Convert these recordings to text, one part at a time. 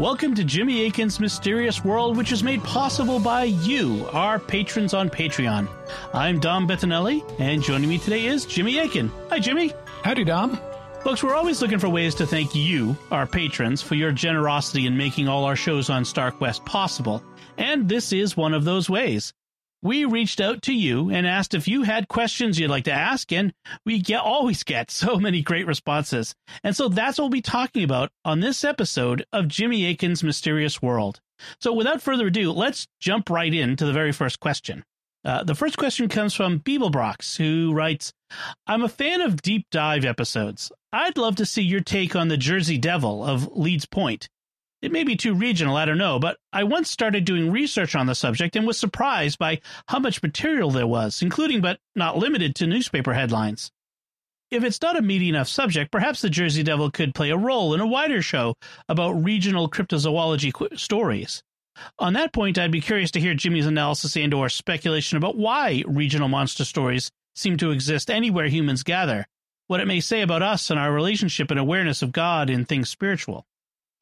Welcome to Jimmy Akin's Mysterious World, which is made possible by you, our patrons on Patreon. I'm Dom Bettinelli, and joining me today is Jimmy Akin. Hi, Jimmy. Howdy, Dom. Folks, we're always looking for ways to thank you, our patrons, for your generosity in making all our shows on StarQuest possible, and this is one of those ways we reached out to you and asked if you had questions you'd like to ask, and we get always get so many great responses. And so that's what we'll be talking about on this episode of Jimmy Akin's Mysterious World. So without further ado, let's jump right into the very first question. Uh, the first question comes from Beeblebrox, who writes, I'm a fan of deep dive episodes. I'd love to see your take on the Jersey Devil of Leeds Point. It may be too regional, I don't know, but I once started doing research on the subject and was surprised by how much material there was, including but not limited to newspaper headlines. If it's not a meaty enough subject, perhaps the Jersey Devil could play a role in a wider show about regional cryptozoology qu- stories. On that point, I'd be curious to hear Jimmy's analysis and or speculation about why regional monster stories seem to exist anywhere humans gather, what it may say about us and our relationship and awareness of God and things spiritual.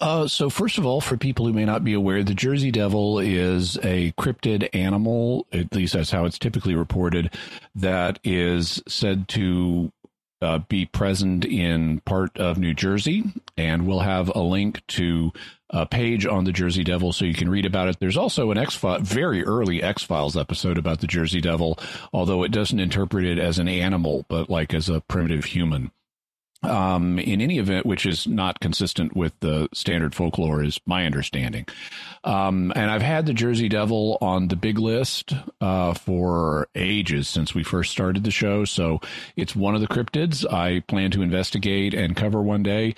Uh, so, first of all, for people who may not be aware, the Jersey Devil is a cryptid animal, at least that's how it's typically reported, that is said to uh, be present in part of New Jersey. And we'll have a link to a page on the Jersey Devil so you can read about it. There's also an X very early X Files episode about the Jersey Devil, although it doesn't interpret it as an animal, but like as a primitive human um, in any event, which is not consistent with the standard folklore, is my understanding. Um, and I've had the Jersey Devil on the big list uh, for ages since we first started the show. So it's one of the cryptids I plan to investigate and cover one day.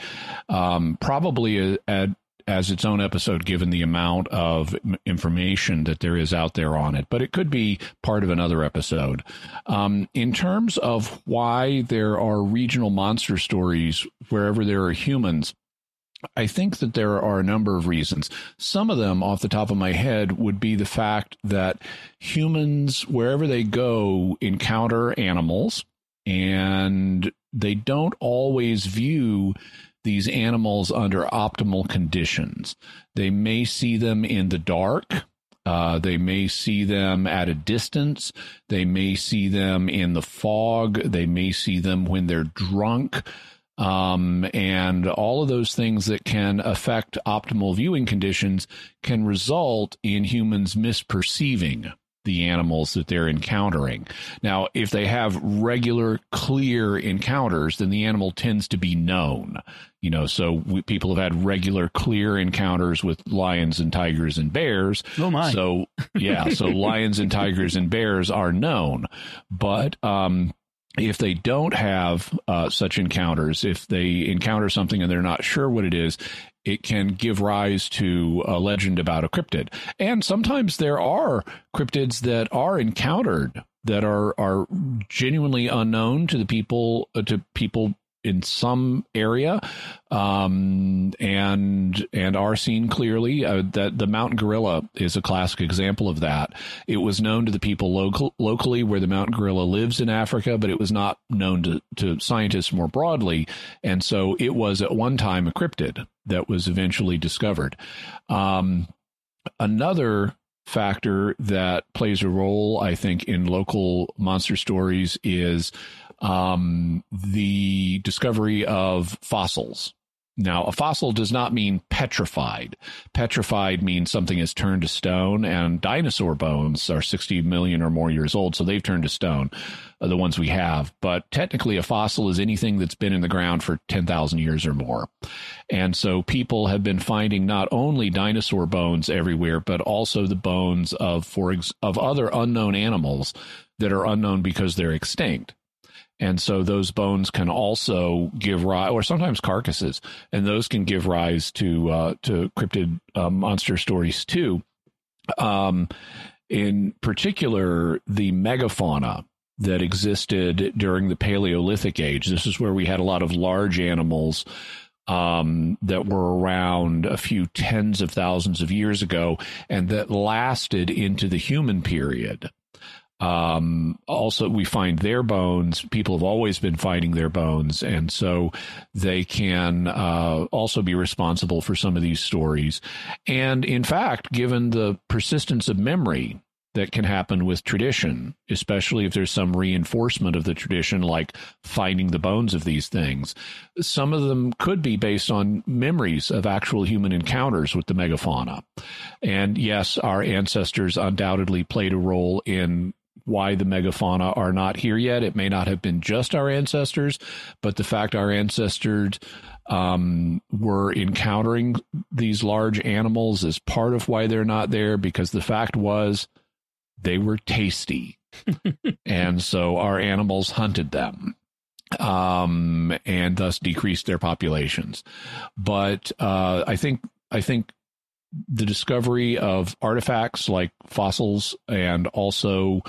Um, probably at as its own episode given the amount of information that there is out there on it, but it could be part of another episode. Um, in terms of why there are regional monster stories wherever there are humans, I think that there are a number of reasons. Some of them, off the top of my head, would be the fact that humans, wherever they go, encounter animals and they don't always view these animals under optimal conditions. They may see them in the dark. Uh, they may see them at a distance. They may see them in the fog. They may see them when they're drunk. Um, and all of those things that can affect optimal viewing conditions can result in humans misperceiving the animals that they're encountering. Now, if they have regular, clear encounters, then the animal tends to be known. You know, so we, people have had regular, clear encounters with lions and tigers and bears. Oh my! So yeah, so lions and tigers and bears are known, but um, if they don't have uh, such encounters, if they encounter something and they're not sure what it is, it can give rise to a legend about a cryptid. And sometimes there are cryptids that are encountered that are are genuinely unknown to the people uh, to people in some area, um, and and are seen clearly. Uh, that the mountain gorilla is a classic example of that. It was known to the people local, locally where the mountain gorilla lives in Africa, but it was not known to, to scientists more broadly. And so it was at one time a cryptid that was eventually discovered. Um, another factor that plays a role, I think, in local monster stories is um, the discovery of fossils. Now, a fossil does not mean petrified. Petrified means something has turned to stone, and dinosaur bones are 60 million or more years old, so they've turned to stone, uh, the ones we have. But technically, a fossil is anything that's been in the ground for 10,000 years or more. And so people have been finding not only dinosaur bones everywhere, but also the bones of, for ex- of other unknown animals that are unknown because they're extinct. And so those bones can also give rise, or sometimes carcasses, and those can give rise to uh, to cryptid uh, monster stories too. Um, in particular, the megafauna that existed during the Paleolithic age. This is where we had a lot of large animals um, that were around a few tens of thousands of years ago and that lasted into the human period. Um, also, we find their bones. People have always been finding their bones, and so they can uh, also be responsible for some of these stories. And in fact, given the persistence of memory that can happen with tradition, especially if there's some reinforcement of the tradition, like finding the bones of these things. Some of them could be based on memories of actual human encounters with the megafauna. And yes, our ancestors undoubtedly played a role in why the megafauna are not here yet. It may not have been just our ancestors, but the fact our ancestors um, were encountering these large animals is part of why they're not there because the fact was they were tasty. and so our animals hunted them um, and thus decreased their populations. But uh, I think I think the discovery of artifacts like fossils and also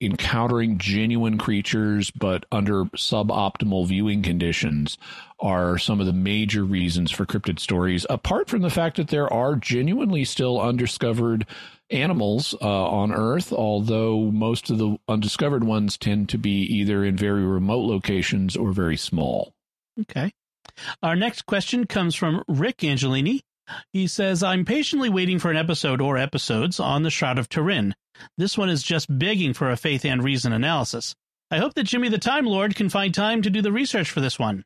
encountering genuine creatures but under suboptimal viewing conditions are some of the major reasons for cryptid stories apart from the fact that there are genuinely still undiscovered animals uh, on earth although most of the undiscovered ones tend to be either in very remote locations or very small. Okay. Our next question comes from rick angelini he says, I'm patiently waiting for an episode or episodes on the Shroud of Turin. This one is just begging for a faith and reason analysis. I hope that Jimmy the Time Lord can find time to do the research for this one.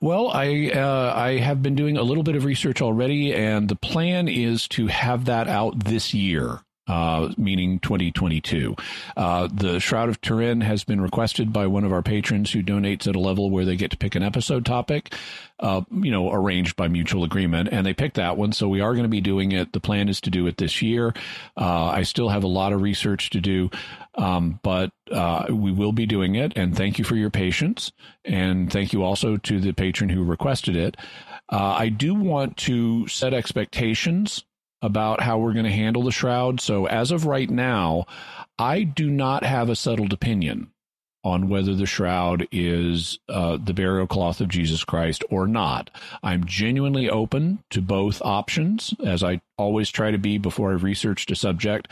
Well, I uh, I have been doing a little bit of research already, and the plan is to have that out this year uh, meaning 2022. Uh, the Shroud of Turin has been requested by one of our patrons who donates at a level where they get to pick an episode topic, uh, you know, arranged by mutual agreement, and they picked that one. So we are going to be doing it. The plan is to do it this year. Uh, I still have a lot of research to do, um, but uh, we will be doing it. And thank you for your patience, and thank you also to the patron who requested it. I do want to set expectations about how we're going to handle the shroud. So, as of right now, I do not have a settled opinion on whether the shroud is uh, the burial cloth of Jesus Christ or not. I'm genuinely open to both options, as I always try to be before I researched a subject.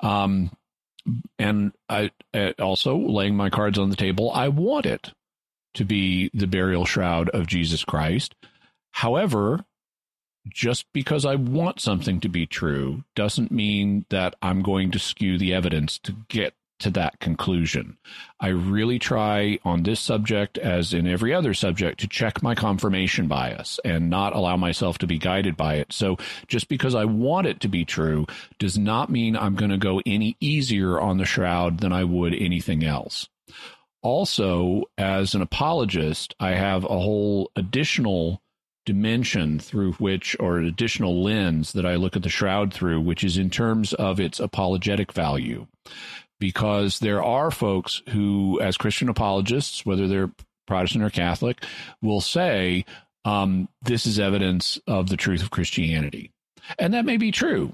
Um, and I, I also laying my cards on the table. I want it to be the burial shroud of Jesus Christ. However, just because I want something to be true doesn't mean that I'm going to skew the evidence to get to that conclusion. I really try on this subject, as in every other subject, to check my confirmation bias and not allow myself to be guided by it. So just because I want it to be true does not mean I'm going to go any easier on the shroud than I would anything else. Also, as an apologist, I have a whole additional dimension through which, or an additional lens that I look at the shroud through, which is in terms of its apologetic value. Because there are folks who, as Christian apologists, whether they're Protestant or Catholic, will say, um, this is evidence of the truth of Christianity. And that may be true.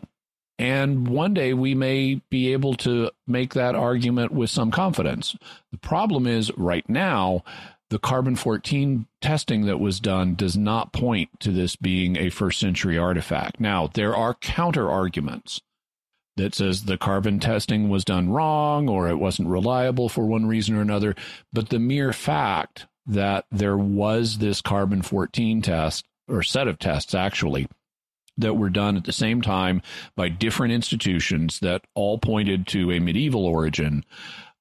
And one day we may be able to make that argument with some confidence. The problem is, right now, the carbon 14 testing that was done does not point to this being a first century artifact. Now, there are counter arguments that says the carbon testing was done wrong or it wasn't reliable for one reason or another, but the mere fact that there was this carbon 14 test or set of tests actually that were done at the same time by different institutions that all pointed to a medieval origin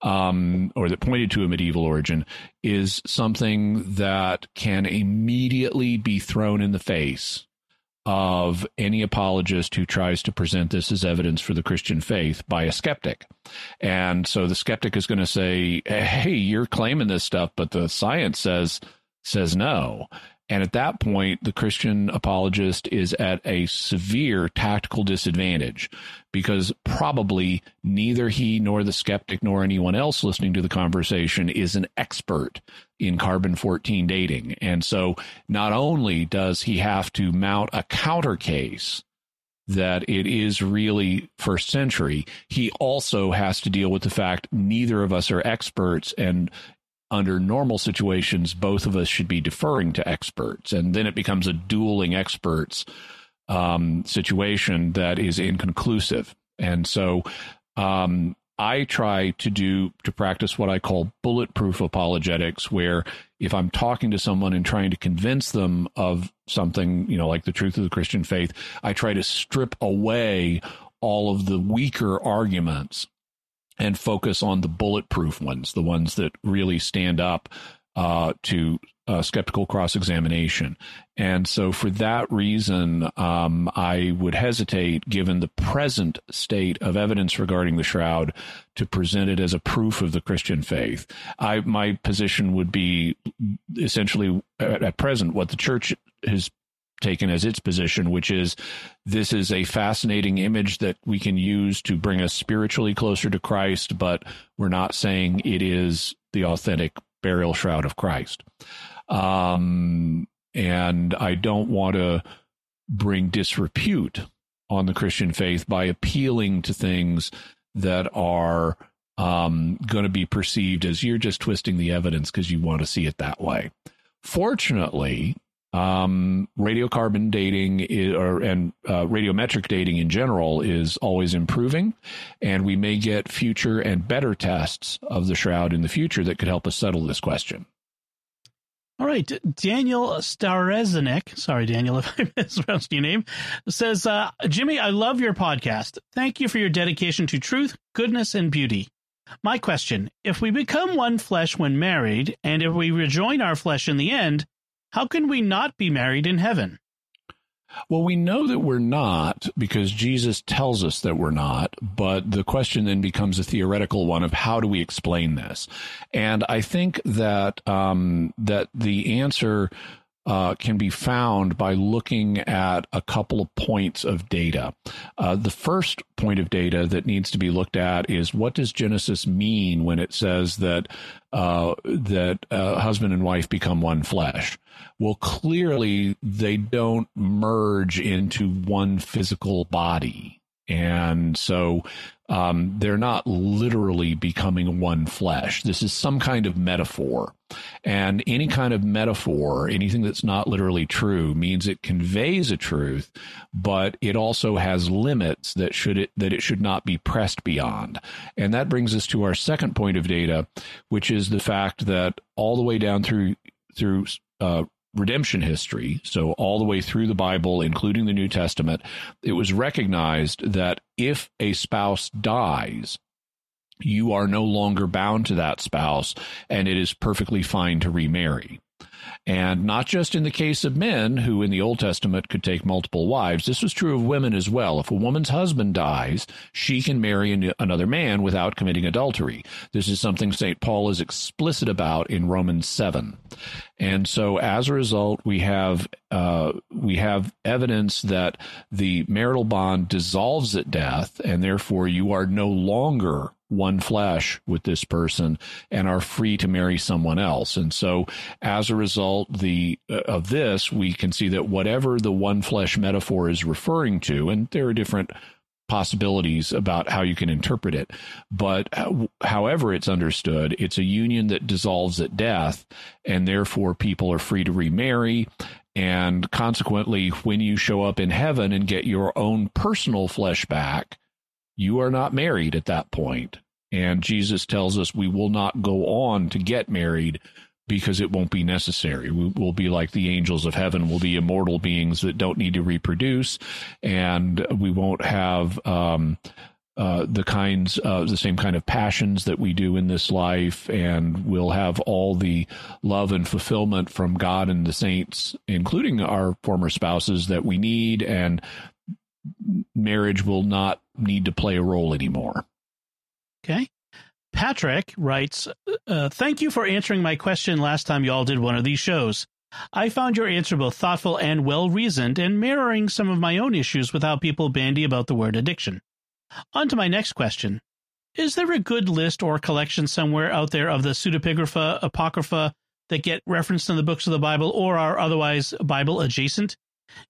um, or that pointed to a medieval origin is something that can immediately be thrown in the face of any apologist who tries to present this as evidence for the Christian faith by a skeptic. And so the skeptic is going to say, "Hey, you're claiming this stuff, but the science says says no." And at that point, the Christian apologist is at a severe tactical disadvantage because probably neither he nor the skeptic nor anyone else listening to the conversation is an expert in carbon 14 dating. And so not only does he have to mount a counter case that it is really first century, he also has to deal with the fact neither of us are experts and under normal situations, both of us should be deferring to experts. And then it becomes a dueling experts um, situation that is inconclusive. And so um, I try to do to practice what I call bulletproof apologetics, where if I'm talking to someone and trying to convince them of something, you know, like the truth of the Christian faith, I try to strip away all of the weaker arguments and focus on the bulletproof ones, the ones that really stand up uh, to uh, skeptical cross examination. And so, for that reason, um, I would hesitate, given the present state of evidence regarding the shroud, to present it as a proof of the Christian faith. I, my position would be essentially at, at present what the church has taken as its position, which is this is a fascinating image that we can use to bring us spiritually closer to Christ, but we're not saying it is the authentic burial shroud of Christ. Um, and I don't want to bring disrepute on the Christian faith by appealing to things that are um, going to be perceived as you're just twisting the evidence because you want to see it that way. Fortunately, um, radiocarbon dating is, or and uh, radiometric dating in general is always improving, and we may get future and better tests of the shroud in the future that could help us settle this question. All right, Daniel Starezanek, sorry, Daniel, if I mispronounced your name, says, uh, Jimmy, I love your podcast. Thank you for your dedication to truth, goodness, and beauty. My question If we become one flesh when married, and if we rejoin our flesh in the end, how can we not be married in heaven? Well, we know that we're not because Jesus tells us that we're not, but the question then becomes a theoretical one of how do we explain this? And I think that um, that the answer uh, can be found by looking at a couple of points of data. Uh, the first point of data that needs to be looked at is what does Genesis mean when it says that uh, that uh, husband and wife become one flesh? Well, clearly they don't merge into one physical body. And so um, they're not literally becoming one flesh. This is some kind of metaphor. And any kind of metaphor, anything that's not literally true, means it conveys a truth, but it also has limits that should it that it should not be pressed beyond. And that brings us to our second point of data, which is the fact that all the way down through through uh, redemption history, so all the way through the Bible, including the New Testament, it was recognized that if a spouse dies, you are no longer bound to that spouse, and it is perfectly fine to remarry. And not just in the case of men who in the Old Testament could take multiple wives, this was true of women as well. If a woman's husband dies, she can marry another man without committing adultery. This is something St. Paul is explicit about in Romans 7. And so as a result, we have uh, we have evidence that the marital bond dissolves at death, and therefore you are no longer one flesh with this person and are free to marry someone else. And so as a result the uh, of this we can see that whatever the one flesh metaphor is referring to and there are different possibilities about how you can interpret it but however it's understood it's a union that dissolves at death and therefore people are free to remarry and consequently when you show up in heaven and get your own personal flesh back you are not married at that point. And Jesus tells us we will not go on to get married because it won't be necessary. We will be like the angels of heaven. We'll be immortal beings that don't need to reproduce, and we won't have um, uh, the kinds, uh, the same kind of passions that we do in this life, and we'll have all the love and fulfillment from God and the saints, including our former spouses, that we need, and marriage will not need to play a role anymore. Okay. Patrick writes, uh, Thank you for answering my question last time y'all did one of these shows. I found your answer both thoughtful and well reasoned and mirroring some of my own issues with how people bandy about the word addiction. On to my next question. Is there a good list or collection somewhere out there of the pseudepigrapha, apocrypha that get referenced in the books of the Bible or are otherwise Bible adjacent?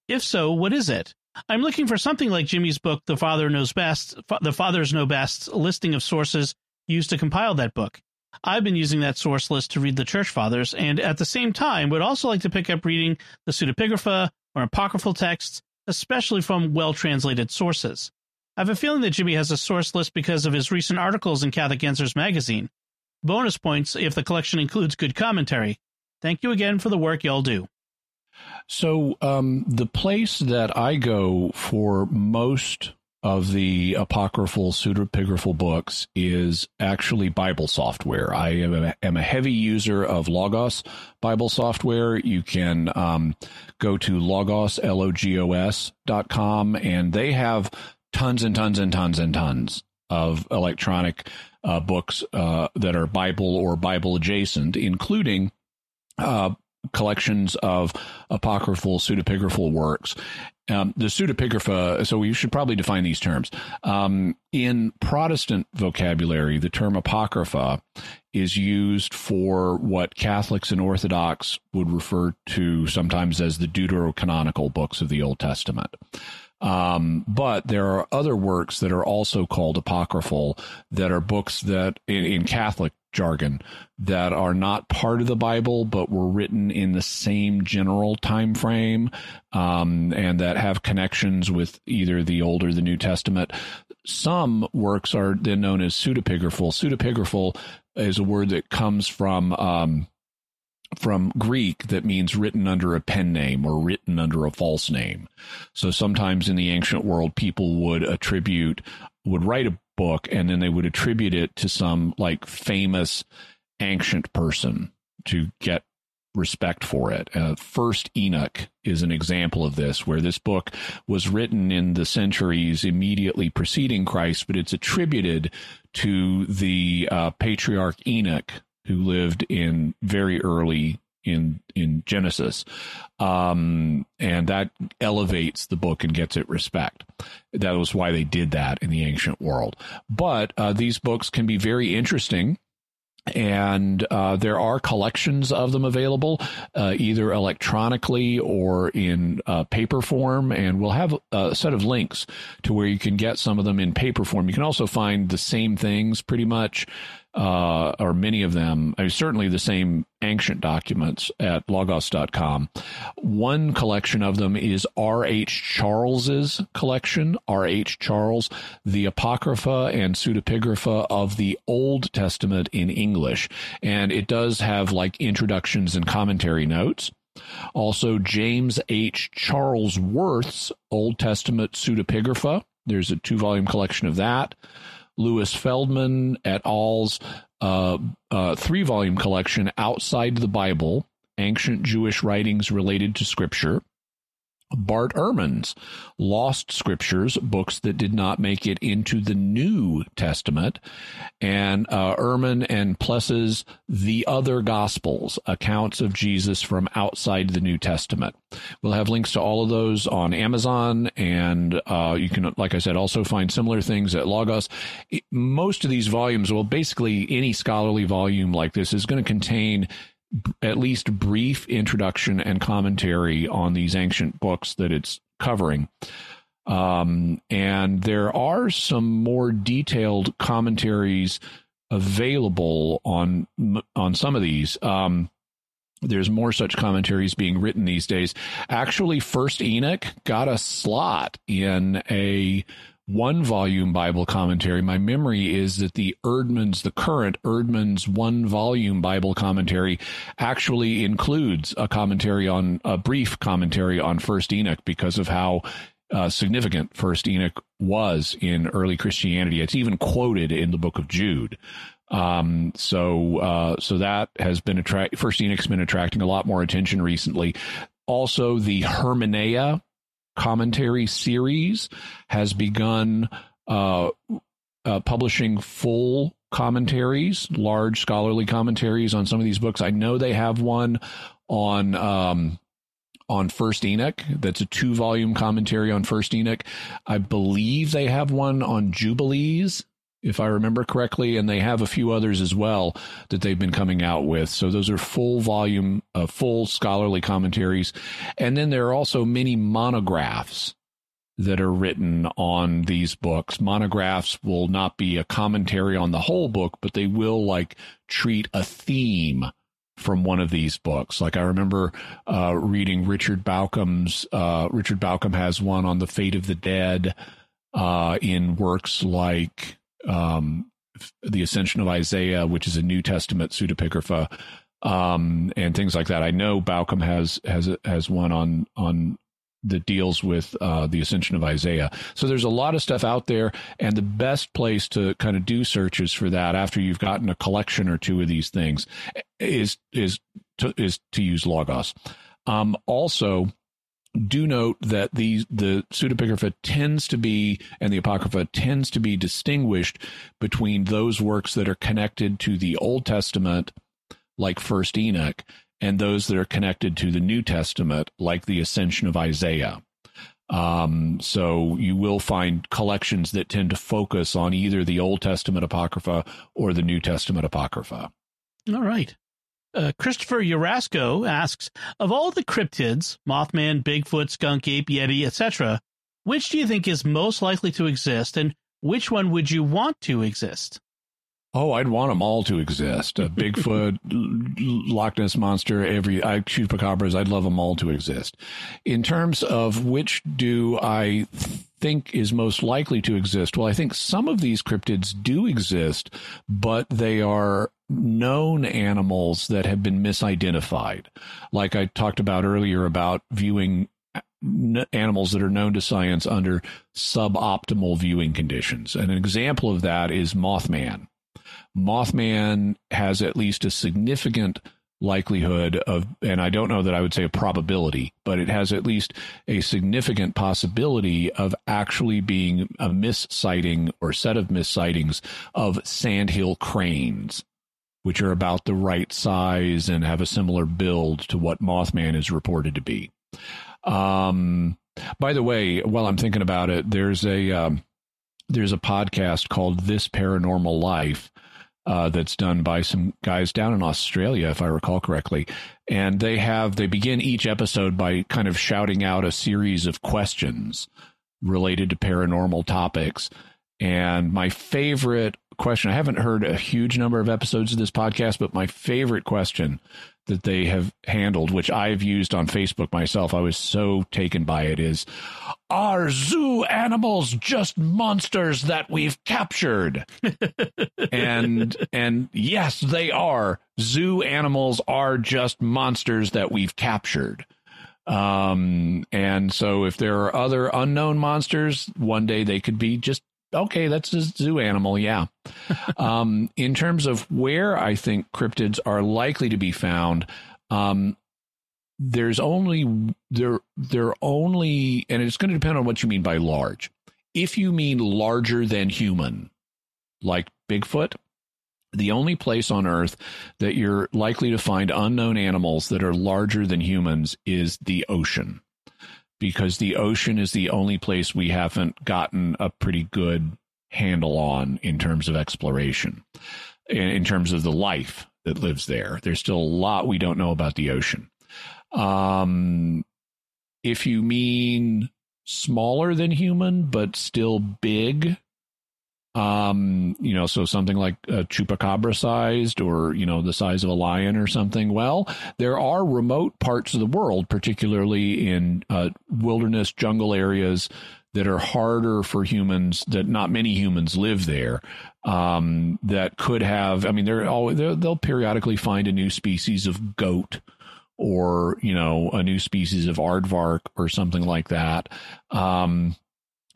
If so, what is it? I'm looking for something like Jimmy's book, The Father Knows Best, The Fathers Know Best, listing of sources used to compile that book. I've been using that source list to read the Church Fathers, and at the same time would also like to pick up reading the pseudepigrapha or apocryphal texts, especially from well translated sources. I have a feeling that Jimmy has a source list because of his recent articles in Catholic Answers magazine. Bonus points if the collection includes good commentary. Thank you again for the work y'all do. So, um, the place that I go for most of the apocryphal pseudepigraphal books is actually Bible software. I am a, am a heavy user of Logos Bible software. You can um, go to logos, L-O-G-O-S dot com, and they have tons and tons and tons and tons of electronic uh, books uh, that are Bible or Bible adjacent, including uh, collections of apocryphal pseudepigraphal works. Um, the pseudepigrapha, so we should probably define these terms. Um, in Protestant vocabulary, the term apocrypha is used for what Catholics and Orthodox would refer to sometimes as the deuterocanonical books of the Old Testament. Um, but there are other works that are also called apocryphal that are books that in, in, Catholic jargon that are not part of the Bible but were written in the same general time frame um, and that have connections with either the Old or the New Testament. Some works are then known as pseudepigraphal. Pseudepigraphal is a word that comes from um, from Greek that means written under a pen name or written under a false name. So sometimes in the ancient world, people would attribute, would write a book and then they would attribute it to some like famous ancient person to get respect for it. Uh, First Enoch is an example of this, where this book was written in the centuries immediately preceding Christ, but it's attributed to the uh, patriarch Enoch, who lived in very early in in Genesis, um, and that elevates the book and gets it respect. That was why they did that in the ancient world. But uh, these books can be very interesting and uh, there are collections of them available uh, either electronically or in uh, paper form and we'll have a set of links to where you can get some of them in paper form you can also find the same things pretty much uh, or many of them, I mean, certainly the same ancient documents at logos.com. One collection of them is R.H. Charles's collection, R.H. Charles, the Apocrypha and Pseudepigrapha of the Old Testament in English. And it does have like introductions and commentary notes. Also, James H. Charlesworth's Old Testament Pseudepigrapha. There's a two volume collection of that. Louis Feldman et al.'s uh, uh, three volume collection, Outside the Bible Ancient Jewish Writings Related to Scripture. Bart Ehrman's Lost Scriptures, books that did not make it into the New Testament, and uh, Ehrman and Plese's The Other Gospels, accounts of Jesus from outside the New Testament. We'll have links to all of those on Amazon, and uh, you can, like I said, also find similar things at Logos. Most of these volumes, well, basically any scholarly volume like this is going to contain at least brief introduction and commentary on these ancient books that it's covering. Um, and there are some more detailed commentaries available on on some of these. Um, there's more such commentaries being written these days. Actually, First Enoch got a slot in a one volume Bible commentary. My memory is that the Eerdmans, the current Eerdmans one volume Bible commentary actually includes a commentary on a brief commentary on First Enoch because of how uh, significant First Enoch was in early Christianity. It's even quoted in the book of Jude. Um, so, uh, so that has been attract. First Enoch's been attracting a lot more attention recently. Also, the Hermeneia commentary series has begun uh, uh, publishing full commentaries, large scholarly commentaries on some of these books. I know they have one on um, on First Enoch. That's a two volume commentary on First Enoch. I believe they have one on Jubilees if I remember correctly, and they have a few others as well that they've been coming out with. So those are full volume, uh, full scholarly commentaries, and then there are also many monographs that are written on these books. Monographs will not be a commentary on the whole book, but they will like treat a theme from one of these books. Like I remember uh, reading Richard Bauckham's. Uh, Richard Bauckham has one on the fate of the dead uh, in works like um, the Ascension of Isaiah, which is a New Testament pseudepigrapha, um, and things like that. I know Bauckham has has has one on on that deals with uh, the ascension of Isaiah. So there's a lot of stuff out there, and the best place to kind of do searches for that after you've gotten a collection or two of these things is is to, is to use Logos. Um, also, do note that the the pseudepigrapha tends to be and the apocrypha tends to be distinguished between those works that are connected to the Old Testament, like First Enoch, and those that are connected to the New Testament, like the Ascension of Isaiah. Um, so you will find collections that tend to focus on either the Old Testament Apocrypha or the New Testament Apocrypha. All right. Uh, Christopher Urasco asks, of all the cryptids, Mothman, Bigfoot, skunk ape, Yeti, etc., which do you think is most likely to exist, and which one would you want to exist? Oh, I'd want them all to exist. A Bigfoot, Loch Ness monster, every I chupacabras. I'd love them all to exist. In terms of which do I think is most likely to exist? Well, I think some of these cryptids do exist, but they are known animals that have been misidentified. Like I talked about earlier about viewing animals that are known to science under suboptimal viewing conditions. And an example of that is Mothman. Mothman has at least a significant likelihood of, and I don't know that I would say a probability, but it has at least a significant possibility of actually being a miss sighting or set of miss sightings of sandhill cranes, which are about the right size and have a similar build to what Mothman is reported to be. Um, by the way, while I'm thinking about it, there's a um, there's a podcast called This Paranormal Life uh, that's done by some guys down in Australia, if I recall correctly. And they have, they begin each episode by kind of shouting out a series of questions related to paranormal topics. And my favorite question, I haven't heard a huge number of episodes of this podcast, but my favorite question that they have handled, which I've used on Facebook myself. I was so taken by it is are zoo animals just monsters that we've captured? and and yes, they are. Zoo animals are just monsters that we've captured. Um, and so if there are other unknown monsters, one day they could be just okay, that's a zoo animal. Yeah. um, in terms of where I think cryptids are likely to be found, um, there's only there there only, and it's going to depend on what you mean by large. If you mean larger than human, like Bigfoot, the only place on Earth that you're likely to find unknown animals that are larger than humans is the ocean because the ocean is the only place we haven't gotten a pretty good handle on in terms of exploration, in, terms of the life that lives there. There's still a lot we don't know about the ocean. Um, if you mean smaller than human, but still big, um you know so something like a chupacabra sized or you know the size of a lion or something. Well there are remote parts of the world particularly in uh, wilderness jungle areas that are harder for humans that not many humans live there um that could have i mean they're all they'll periodically find a new species of goat or you know a new species of aardvark or something like that. Um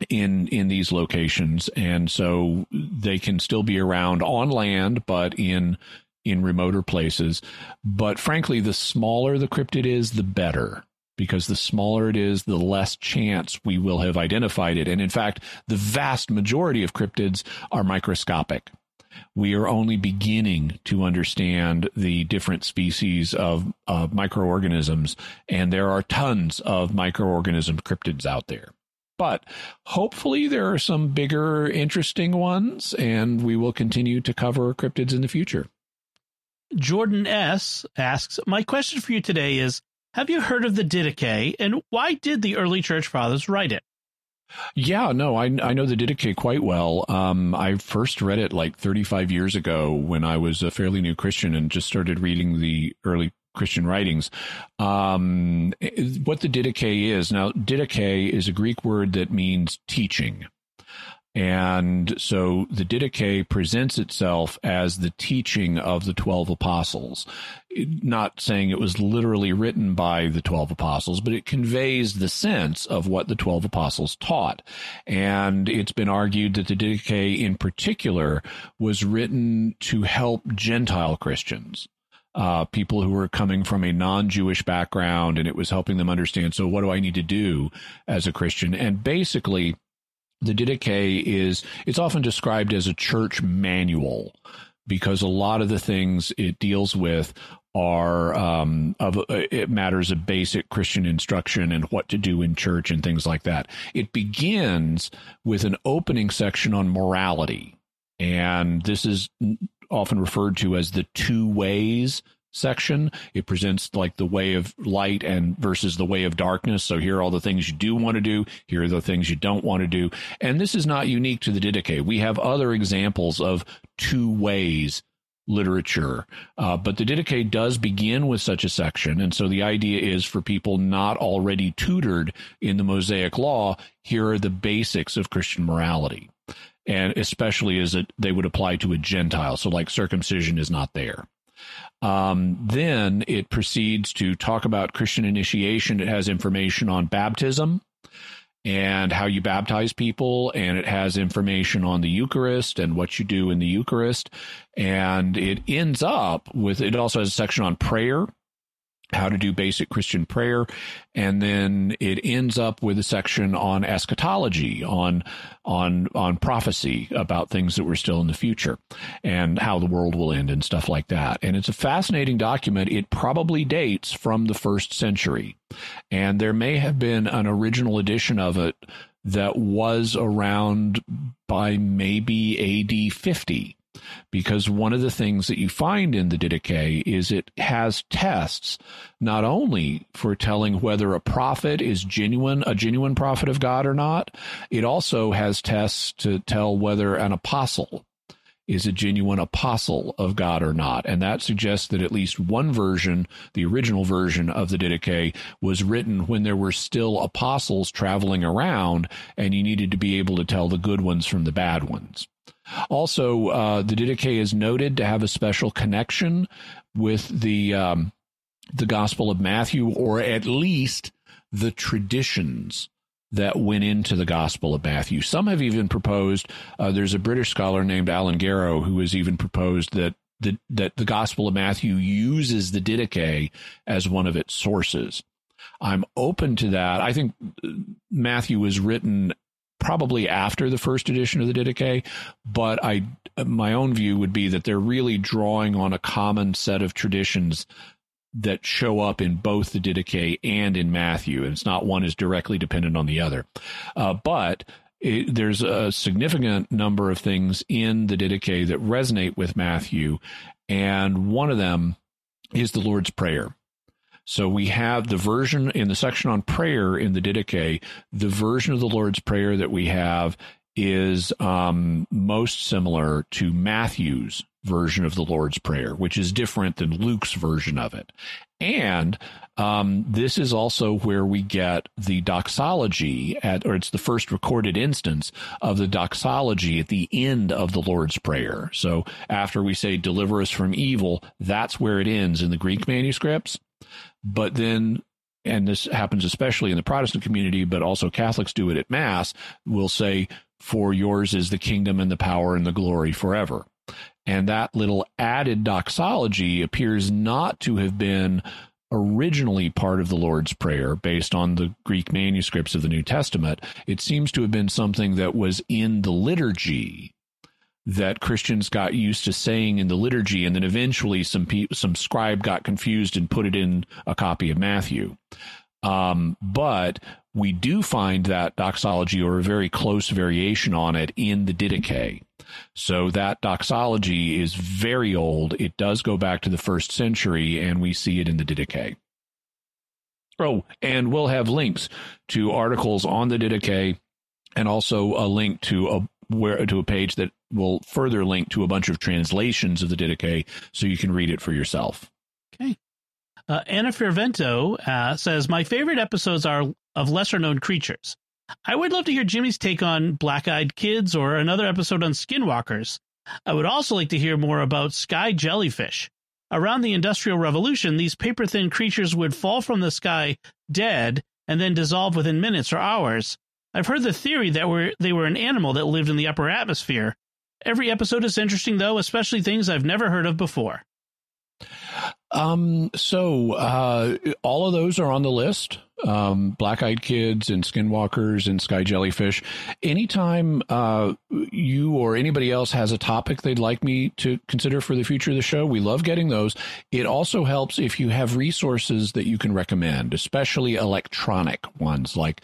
in in these locations. And so they can still be around on land but in in remoter places. But frankly the smaller the cryptid is the better because the smaller it is the less chance we will have identified it. And in fact the vast majority of cryptids are microscopic. We are only beginning to understand the different species of uh, microorganisms and there are tons of microorganism cryptids out there but hopefully, there are some bigger, interesting ones, and we will continue to cover cryptids in the future. Jordan S. asks My question for you today is Have you heard of the Didache, and why did the early church fathers write it? Yeah, no, I I know the Didache quite well. Um, I first read it like 35 years ago when I was a fairly new Christian and just started reading the early Christian writings. Um, what the Didache is now, Didache is a Greek word that means teaching. And so the Didache presents itself as the teaching of the 12 apostles. Not saying it was literally written by the 12 apostles, but it conveys the sense of what the 12 apostles taught. And it's been argued that the Didache in particular was written to help Gentile Christians. Uh, people who were coming from a non-Jewish background, and it was helping them understand. So, what do I need to do as a Christian? And basically, the Didache is it's often described as a church manual because a lot of the things it deals with are um, of it matters of basic Christian instruction and what to do in church and things like that. It begins with an opening section on morality, and this is often referred to as the two ways section. It presents like the way of light and versus the way of darkness. So here are all the things you do want to do. Here are the things you don't want to do. And this is not unique to the Didache. We have other examples of two ways literature. Uh, but the Didache does begin with such a section. And so the idea is for people not already tutored in the Mosaic law, here are the basics of Christian morality. And especially as it, they would apply to a Gentile. So like circumcision is not there. Um, then it proceeds to talk about Christian initiation. It has information on baptism and how you baptize people, and it has information on the Eucharist and what you do in the Eucharist. And it ends up with it also has a section on prayer how to do basic Christian prayer, and then it ends up with a section on eschatology, on on on prophecy about things that were still in the future, and how the world will end and stuff like that. And it's a fascinating document. It probably dates from the first century, and there may have been an original edition of it that was around by maybe AD 50 because one of the things that you find in the Didache is it has tests not only for telling whether a prophet is genuine, a genuine prophet of God or not, it also has tests to tell whether an apostle is a genuine apostle of God or not. And that suggests that at least one version, the original version of the Didache, was written when there were still apostles traveling around and you needed to be able to tell the good ones from the bad ones. Also, uh, the Didache is noted to have a special connection with the um, the Gospel of Matthew, or at least the traditions that went into the Gospel of Matthew. Some have even proposed. Uh, there's a British scholar named Alan Garrow who has even proposed that the, that the Gospel of Matthew uses the Didache as one of its sources. I'm open to that. I think uh, Matthew was written probably after the first edition of the Didache, but I my own view would be that they're really drawing on a common set of traditions that show up in both the Didache and in Matthew, and it's not one is directly dependent on the other. Uh, but it, there's a significant number of things in the Didache that resonate with Matthew, and one of them is the Lord's Prayer. So we have the version in the section on prayer in the Didache, the version of the Lord's Prayer that we have is um, most similar to Matthew's version of the Lord's Prayer, which is different than Luke's version of it. And um, this is also where we get the doxology at, or it's the first recorded instance of the doxology at the end of the Lord's Prayer. So after we say, deliver us from evil, that's where it ends in the Greek manuscripts. But then, and this happens especially in the Protestant community, but also Catholics do it at Mass, will say, For yours is the kingdom and the power and the glory forever. And that little added doxology appears not to have been originally part of the Lord's Prayer based on the Greek manuscripts of the New Testament. It seems to have been something that was in the liturgy that Christians got used to saying in the liturgy, and then eventually some pe- some scribe got confused and put it in a copy of Matthew. Um, but we do find that doxology or a very close variation on it in the Didache. So that doxology is very old. It does go back to the first century, and we see it in the Didache. Oh, and we'll have links to articles on the Didache and also a link to a where to a page that will further link to a bunch of translations of the Didache so you can read it for yourself. Okay. Uh, Anna Fervento uh, says, My favorite episodes are of lesser known creatures. I would love to hear Jimmy's take on Black Eyed Kids or another episode on Skinwalkers. I would also like to hear more about sky jellyfish. Around the Industrial Revolution, these paper thin creatures would fall from the sky dead and then dissolve within minutes or hours. I've heard the theory that were, they were an animal that lived in the upper atmosphere. Every episode is interesting, though, especially things I've never heard of before. Um, so uh, all of those are on the list. Um, Black Eyed Kids and Skinwalkers and Sky Jellyfish. Anytime uh, you or anybody else has a topic they'd like me to consider for the future of the show, we love getting those. It also helps if you have resources that you can recommend, especially electronic ones like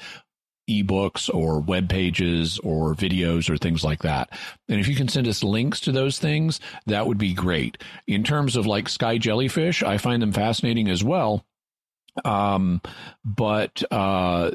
ebooks or web pages or videos or things like that. And if you can send us links to those things, that would be great. In terms of like sky jellyfish, I find them fascinating as well um, but uh,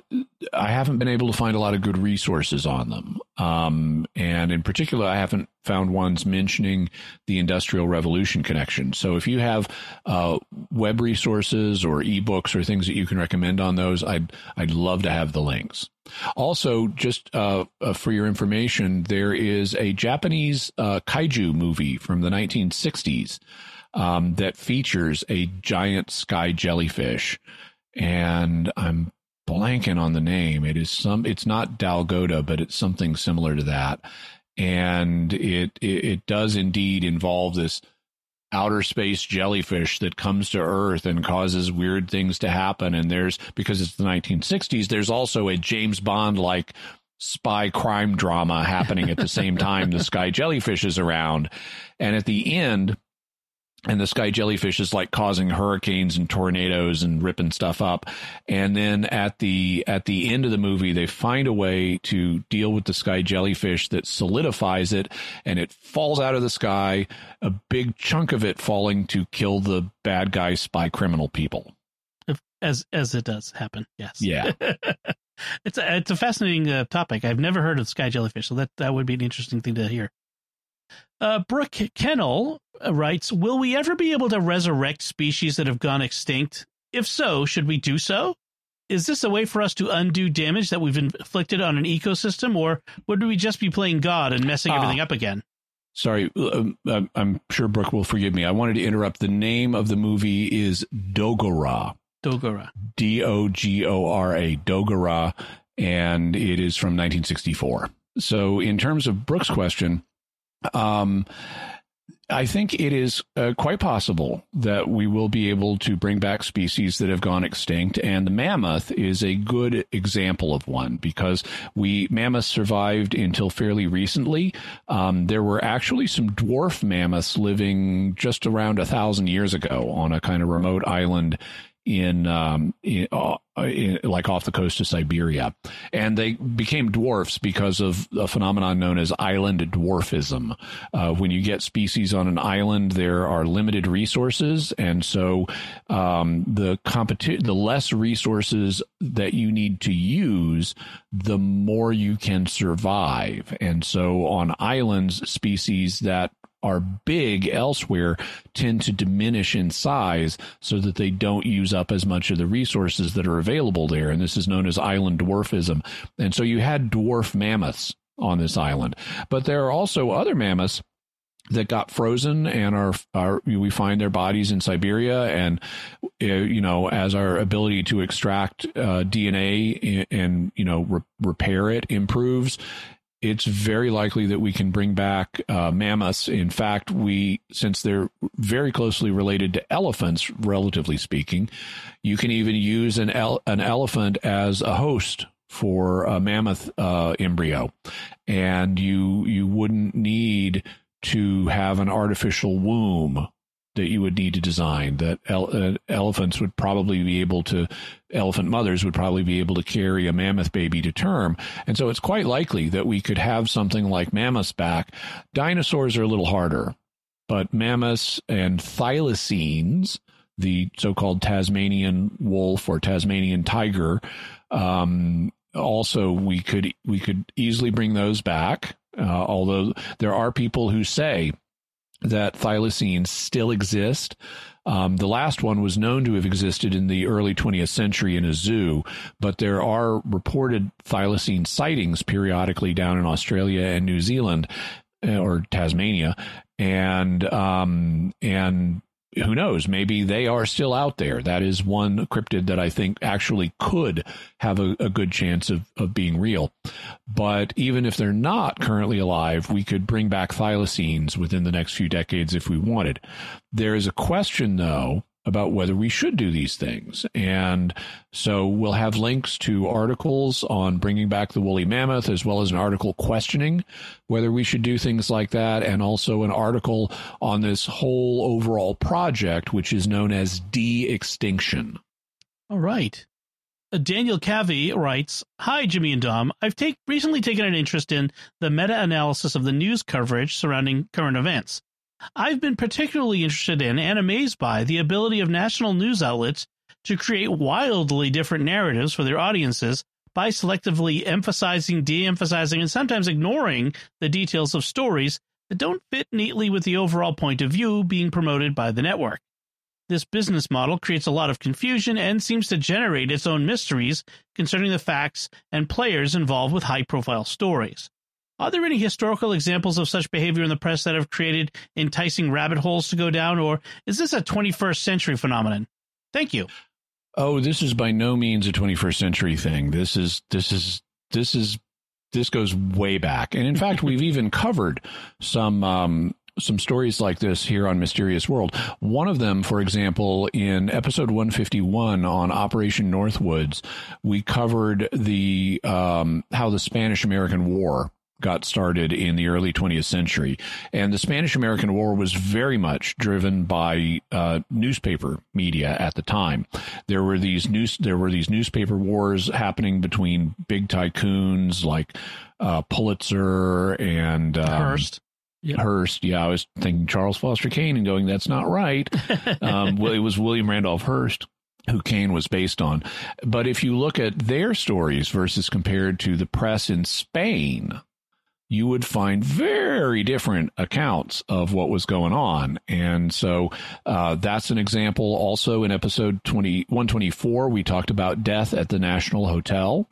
I haven't been able to find a lot of good resources on them. Um, and in particular, I haven't found ones mentioning the Industrial Revolution connection. So if you have uh, web resources or ebooks or things that you can recommend on those, I'd I'd love to have the links. Also, just uh, uh for your information, there is a Japanese uh, kaiju movie from the 1960s um, that features a giant sky jellyfish, and I'm blanking on the name. It is some. It's not Dalgota, but it's something similar to that, and it it, it does indeed involve this outer space jellyfish that comes to Earth and causes weird things to happen. And there's because it's the 1960s, there's also a James Bond like spy crime drama happening at the same time the sky jellyfish is around. And at the end, and the sky jellyfish is like causing hurricanes and tornadoes and ripping stuff up. And then at the at the end of the movie they find a way to deal with the sky jellyfish that solidifies it and it falls out of the sky a big chunk of it falling to kill the bad guy spy criminal people. As as it does happen yes. Yeah. It's a it's a fascinating uh, topic. I've never heard of sky jellyfish so that that would be an interesting thing to hear uh, Brooke Kennel writes Will we ever be able to resurrect species that have gone extinct? If so, should we do so? Is this a way for us to undo damage that we've inflicted on an ecosystem, or would we just be playing God and messing uh, everything up again? Sorry, um, I'm sure Brooke will forgive me. I wanted to interrupt. The name of the movie is Dogora. Dogora. D O G O R A. Dogora. And it is from 1964. So, in terms of Brooke's question, um, I think it is uh, quite possible that we will be able to bring back species that have gone extinct, and the mammoth is a good example of one because we mammoths survived until fairly recently. Um, there were actually some dwarf mammoths living just around a thousand years ago on a kind of remote island in, um, in, uh, in, like off the coast of Siberia, and they became dwarfs because of a phenomenon known as island dwarfism. Uh, when you get species on an island, there are limited resources, and so um, the competi- the less resources that you need to use, the more you can survive. And so on islands, species that are big elsewhere tend to diminish in size so that they don't use up as much of the resources that are available there. And this is known as island dwarfism. And so you had dwarf mammoths on this island, but there are also other mammoths that got frozen and are, are we find their bodies in Siberia and uh, you know as our ability to extract uh, DNA and, and you know re- repair it improves it's very likely that we can bring back uh, mammoths. In fact, we since they're very closely related to elephants, relatively speaking, you can even use an an elephant as a host for a mammoth uh, embryo, and you you wouldn't need to have an artificial womb that you would need to design that ele- uh, elephants would probably be able to elephant mothers would probably be able to carry a mammoth baby to term. And so it's quite likely that we could have something like mammoths back. Dinosaurs are a little harder but mammoths and thylacines the so-called tasmanian wolf or tasmanian tiger um, also we could we could easily bring those back. Uh, although there are people who say that thylacines still exist. Um, the last one was known to have existed in the early 20th century in a zoo, but there are reported thylacine sightings periodically down in Australia and New Zealand uh, or Tasmania, and um, and who knows? Maybe they are still out there. That is one cryptid that I think actually could have a, a, good chance of, of being real. But even if they're not currently alive, we could bring back thylacines within the next few decades if we wanted. There is a question, though, about whether we should do these things. And so we'll have links to articles on bringing back the woolly mammoth, as well as an article questioning whether we should do things like that, and also an article on this whole overall project, which is known as de extinction. All right. Uh, Daniel Cavey writes, Hi, Jimmy and Dom. I've take, recently taken an interest in the meta analysis of the news coverage surrounding current events. I've been particularly interested in and amazed by the ability of national news outlets to create wildly different narratives for their audiences by selectively emphasizing, de emphasizing, and sometimes ignoring the details of stories that don't fit neatly with the overall point of view being promoted by the network. This business model creates a lot of confusion and seems to generate its own mysteries concerning the facts and players involved with high profile stories. Are there any historical examples of such behavior in the press that have created enticing rabbit holes to go down, or is this a 21st century phenomenon? Thank you. Oh, this is by no means a 21st century thing. This is this is this is this goes way back, and in fact, we've even covered some um, some stories like this here on Mysterious World. One of them, for example, in episode 151 on Operation Northwoods, we covered the um, how the Spanish American War got started in the early 20th century. And the Spanish American War was very much driven by uh, newspaper media at the time. There were these news there were these newspaper wars happening between big tycoons like uh, Pulitzer and um, Hearst. Yep. Hearst, yeah, I was thinking Charles Foster Kane and going, that's not right. um, well, it was William Randolph Hearst who Kane was based on. But if you look at their stories versus compared to the press in Spain, you would find very different accounts of what was going on. And so uh, that's an example. Also, in episode 20, 124, we talked about death at the National Hotel,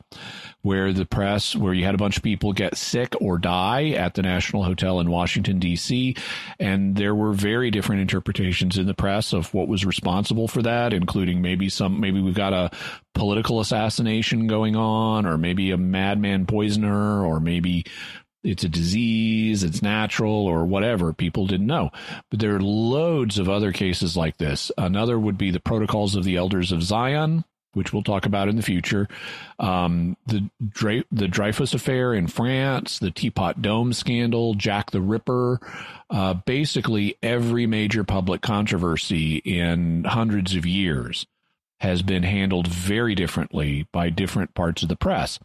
where the press, where you had a bunch of people get sick or die at the National Hotel in Washington, D.C. And there were very different interpretations in the press of what was responsible for that, including maybe some, maybe we've got a political assassination going on, or maybe a madman poisoner, or maybe it's a disease, it's natural, or whatever. People didn't know. But there are loads of other cases like this. Another would be the protocols of the elders of Zion, which we'll talk about in the future. Um, the Dre- the Dreyfus affair in France, the Teapot Dome scandal, Jack the Ripper. Uh, basically, every major public controversy in hundreds of years has been handled very differently by different parts of the press.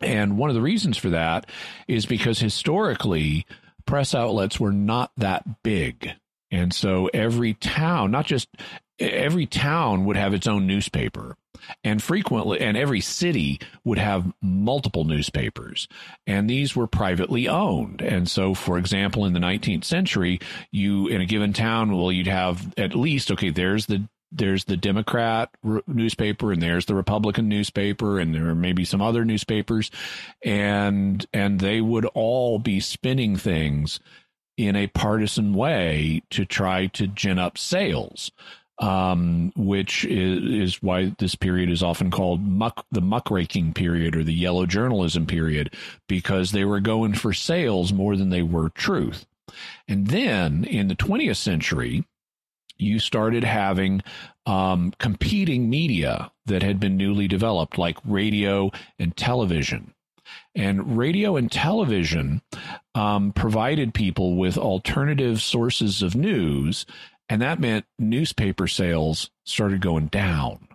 And one of the reasons for that is because historically, press outlets were not that big. And so every town, not just every town would have its own newspaper. And frequently and every city would have multiple newspapers. And these were privately owned. And so for example in the 19th century you in a given town well you'd have at least okay there's the there's the Democrat newspaper and there's the Republican newspaper and there are maybe some other newspapers and and they would all be spinning things in a partisan way to try to gin up sales um, which is, is why this period is often called muck, the muckraking period or the yellow journalism period, because they were going for sales more than they were truth. And then in the 20th century, you started having um, competing media that had been newly developed, like radio and television. And radio and television um, provided people with alternative sources of news, and that meant newspaper sales started going down.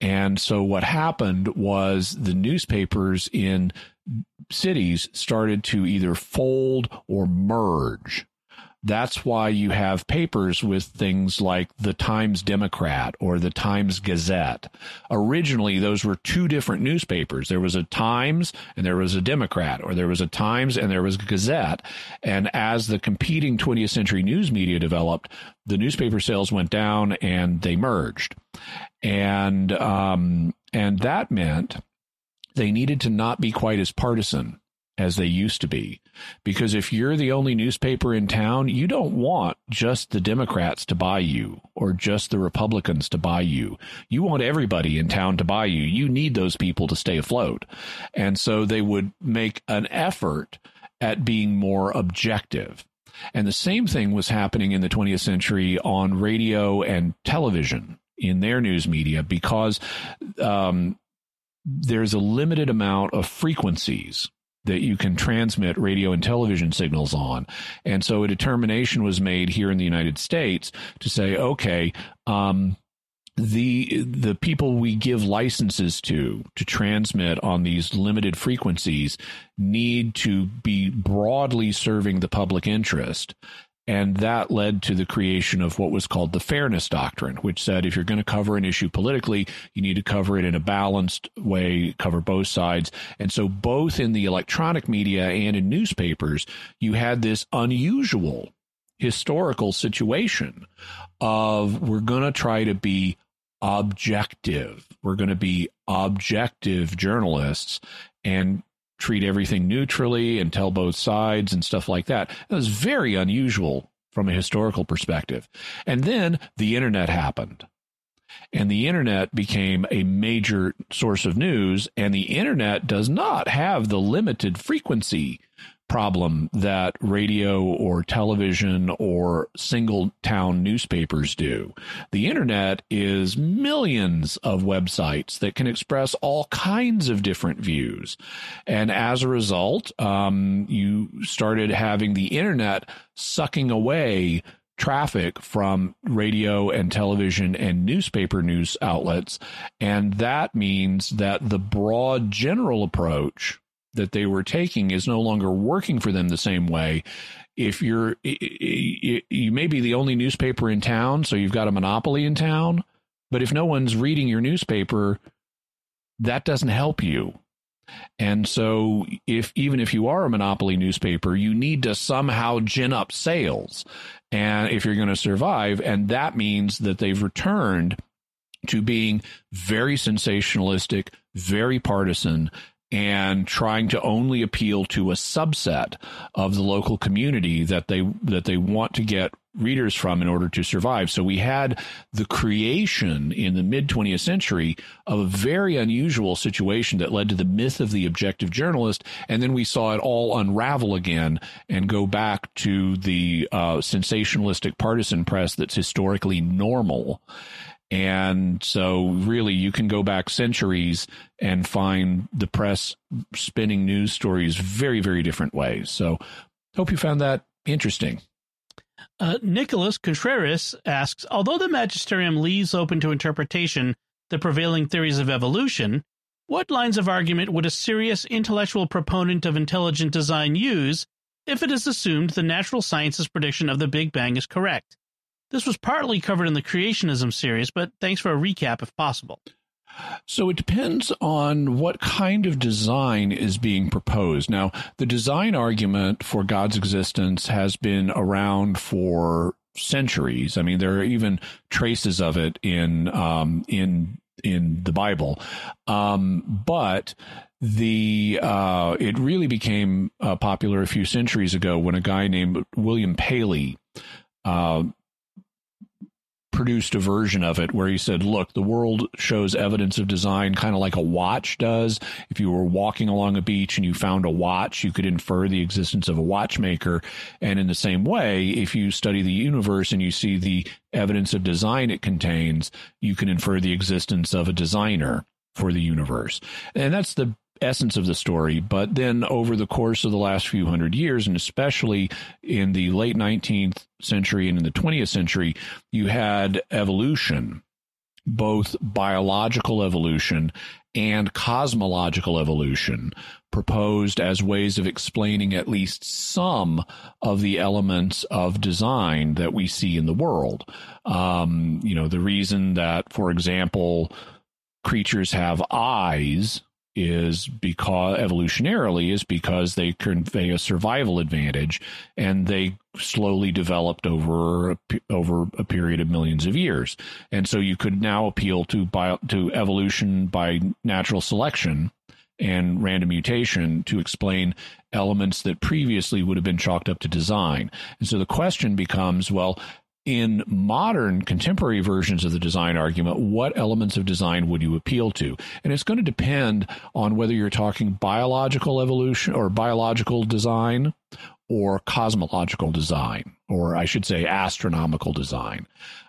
And so what happened was the newspapers in cities started to either fold or merge That's why you have papers with things like the Times Democrat or the Times Gazette. Originally, those were two different newspapers. There was a Times and there was a Democrat, or there was a Times and there was a Gazette. And as the competing 20th century news media developed, the newspaper sales went down and they merged. And, um, and that meant they needed to not be quite as partisan as they used to be. Because if you're the only newspaper in town, you don't want just the Democrats to buy you or just the Republicans to buy you. You want everybody in town to buy you. You need those people to stay afloat. And so they would make an effort at being more objective. And the same thing was happening in the 20th century on radio and television in their news media because um, there's a limited amount of frequencies that you can transmit radio and television signals on. And so a determination was made here in the United States to say, okay, um, the the people we give licenses to to transmit on these limited frequencies need to be broadly serving the public interest and that led to the creation of what was called the fairness doctrine, which said if you're going to cover an issue politically, you need to cover it in a balanced way, cover both sides. And so, both in the electronic media and in newspapers, you had this unusual historical situation of we're going to try to be objective. We're going to be objective journalists and treat everything neutrally and tell both sides and stuff like that. It was very unusual from a historical perspective. And then the internet happened. And the internet became a major source of news. And the internet does not have the limited frequency problem that radio or television or single town newspapers do. The internet is millions of websites that can express all kinds of different views. And as a result, um, you started having the internet sucking away traffic from radio and television and newspaper news outlets. And that means that the broad general approach that they were taking is no longer working for them the same way. If you're, you may be the only newspaper in town, so you've got a monopoly in town, but if no one's reading your newspaper, that doesn't help you. And so, if even if you are a monopoly newspaper, you need to somehow gin up sales, and if you're going to survive, and that means that they've returned to being very sensationalistic, very partisan, and trying to only appeal to a subset of the local community that they that they want to get readers from in order to survive. So we had the creation in the mid 20th century of a very unusual situation that led to the myth of the objective journalist. And then we saw it all unravel again and go back to the uh, sensationalistic partisan press that's historically normal. And so, really, you can go back centuries and find the press spinning news stories very, very different ways. So, hope you found that interesting. Uh, Nicholas Contreras asks Although the magisterium leaves open to interpretation the prevailing theories of evolution, what lines of argument would a serious intellectual proponent of intelligent design use if it is assumed the natural sciences prediction of the Big Bang is correct? This was partly covered in the creationism series, but thanks for a recap if possible. So it depends on what kind of design is being proposed. Now, the design argument for God's existence has been around for centuries. I mean, there are even traces of it in um, in in the Bible, um, but the uh, it really became uh, popular a few centuries ago when a guy named William Paley uh, produced a version of it where he said, look, the world shows evidence of design kind of like a watch does. If you were walking along a beach and you found a watch, you could infer the existence of a watchmaker. And in the same way, if you study the universe and you see the evidence of design it contains, you can infer the existence of a designer for the universe. And that's the essence of the story. But then over the course of the last few hundred years, and especially in the late 19th century and in the 20th century, you had evolution, both biological evolution and cosmological evolution proposed as ways of explaining at least some of the elements of design that we see in the world. Um, you know, the reason that, for example, creatures have eyes is because evolutionarily is because they convey a survival advantage and they slowly developed over over a period of millions of years. And so you could now appeal to bio, to evolution by natural selection and random mutation to explain elements that previously would have been chalked up to design. And so the question becomes well in modern contemporary versions of the design argument, what elements of design would you appeal to? And it's going to depend on whether you're talking biological evolution or biological design or cosmological design, or I should say astronomical design.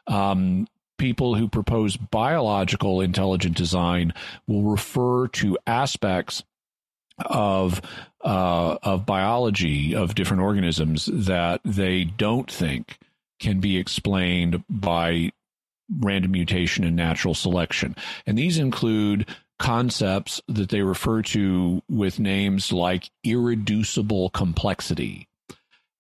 Um, people who propose biological intelligent design will refer to aspects of uh, of biology of different organisms that they don't think can be explained by random mutation and natural selection. And these include concepts that they refer to with names like irreducible complexity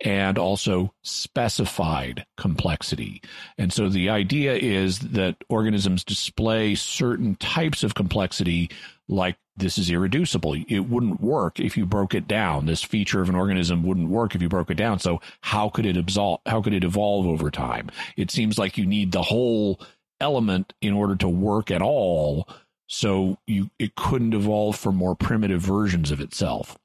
and also specified complexity. And so the idea is that organisms display certain types of complexity like this is irreducible. It wouldn't work if you broke it down. This feature of an organism wouldn't work if you broke it down. So how could it absolve, how could it evolve over time? It seems like you need the whole element in order to work at all. So you it couldn't evolve from more primitive versions of itself.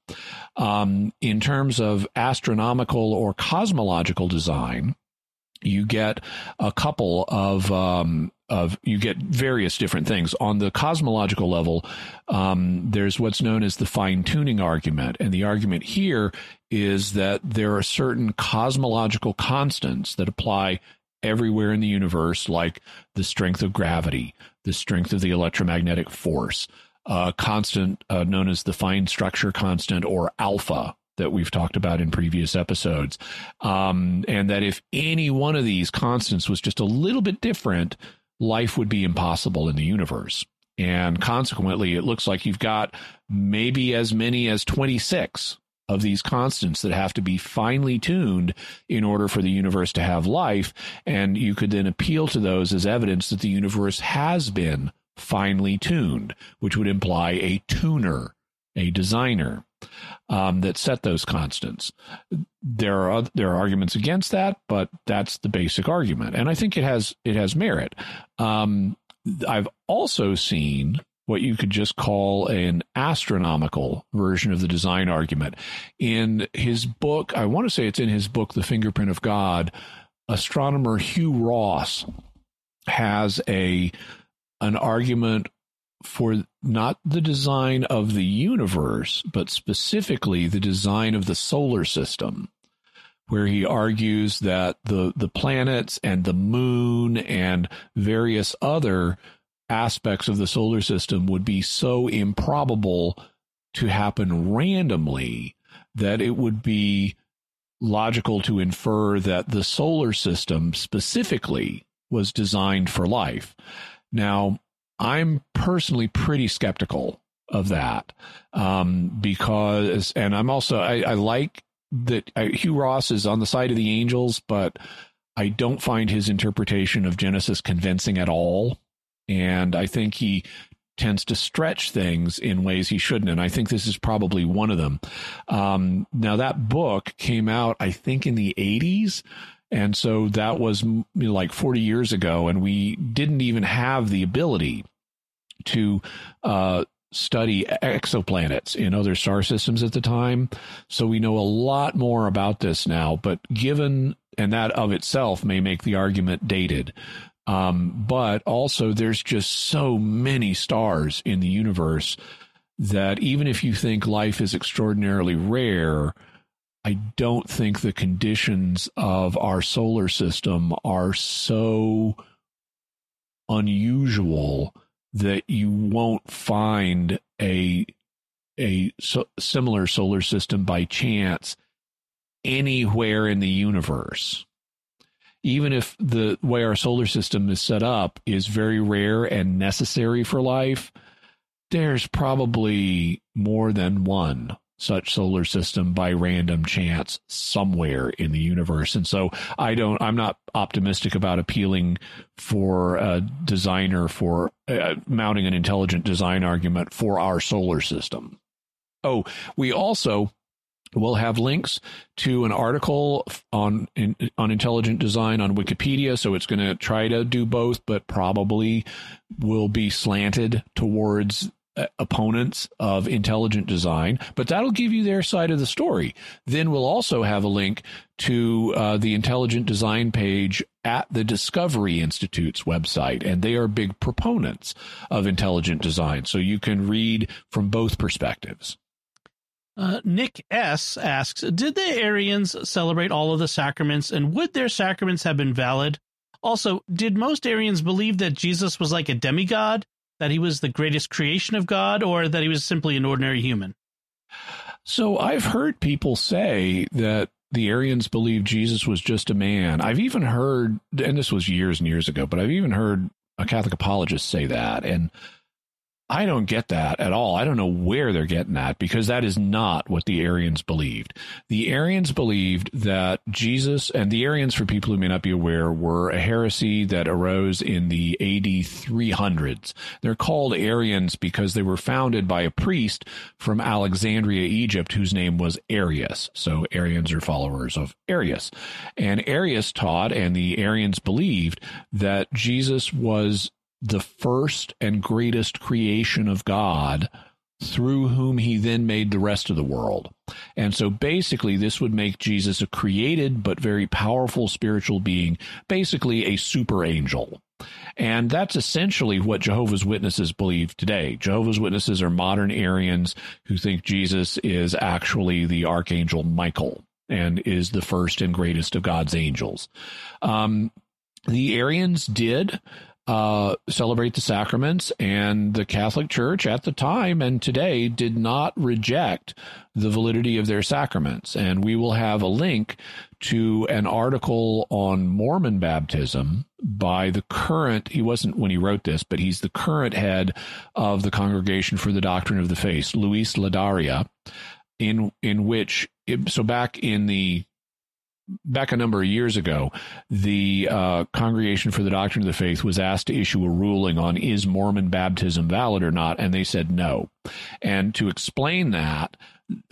Um, in terms of astronomical or cosmological design, you get a couple of um, of you get various different things on the cosmological level. Um, there's what's known as the fine tuning argument, and the argument here is that there are certain cosmological constants that apply everywhere in the universe, like the strength of gravity, the strength of the electromagnetic force, a constant uh, known as the fine structure constant or alpha that we've talked about in previous episodes. Um, and that if any one of these constants was just a little bit different, life would be impossible in the universe. And consequently, it looks like you've got maybe as many as 26 of these constants that have to be finely tuned in order for the universe to have life. And you could then appeal to those as evidence that the universe has been finely tuned, which would imply a tuner, a designer um, that set those constants. There are there are arguments against that, but that's the basic argument, and I think it has it has merit. Um, I've also seen what you could just call an astronomical version of the design argument. In his book, I want to say it's in his book, The Fingerprint of God, astronomer Hugh Ross has a an argument for not the design of the universe, but specifically the design of the solar system, where he argues that the, the planets and the moon and various other aspects of the solar system would be so improbable to happen randomly that it would be logical to infer that the solar system specifically was designed for life. Now, I'm personally pretty skeptical of that um, because, and I'm also, I, I like that I, Hugh Ross is on the side of the angels, but I don't find his interpretation of Genesis convincing at all. And I think he tends to stretch things in ways he shouldn't. And I think this is probably one of them. Um, now, that book came out, I think, in the 80s. And so that was like 40 years ago, and we didn't even have the ability to uh, study exoplanets in other star systems at the time. So we know a lot more about this now, but given, and that of itself may make the argument dated. Um, but also, there's just so many stars in the universe that even if you think life is extraordinarily rare, I don't think the conditions of our solar system are so unusual that you won't find a a so, similar solar system by chance anywhere in the universe. Even if the way our solar system is set up is very rare and necessary for life, there's probably more than one such solar system by random chance somewhere in the universe. And so I don't, I'm not optimistic about appealing for a designer for uh, mounting an intelligent design argument for our solar system. Oh, we also will have links to an article on in, on intelligent design on Wikipedia. So it's going to try to do both, but probably will be slanted towards opponents of intelligent design, but that'll give you their side of the story. Then we'll also have a link to uh, the intelligent design page at the Discovery Institute's website, and they are big proponents of intelligent design. So you can read from both perspectives. Uh, Nick S asks, did the Arians celebrate all of the sacraments, and would their sacraments have been valid? Also, did most Arians believe that Jesus was like a demigod? That he was the greatest creation of God or that he was simply an ordinary human? So I've heard people say that the Arians believed Jesus was just a man. I've even heard, and this was years and years ago, but I've even heard a Catholic apologist say that. And I don't get that at all. I don't know where they're getting that because that is not what the Arians believed. The Arians believed that Jesus and the Arians, for people who may not be aware, were a heresy that arose in the AD 300s. They're called Arians because they were founded by a priest from Alexandria, Egypt, whose name was Arius. So Arians are followers of Arius. And Arius taught, and the Arians believed, that Jesus was the first and greatest creation of God through whom he then made the rest of the world. And so basically, this would make Jesus a created but very powerful spiritual being, basically a super angel. And that's essentially what Jehovah's Witnesses believe today. Jehovah's Witnesses are modern Arians who think Jesus is actually the Archangel Michael and is the first and greatest of God's angels. Um, the Arians did uh, celebrate the sacraments, and the Catholic Church at the time and today did not reject the validity of their sacraments. And we will have a link to an article on Mormon baptism by the current, he wasn't when he wrote this, but he's the current head of the Congregation for the Doctrine of the Faith, Luis Ladaria, in, in which, so back in the back a number of years ago, the uh, Congregation for the Doctrine of the Faith was asked to issue a ruling on is Mormon baptism valid or not, and they said no. And to explain that,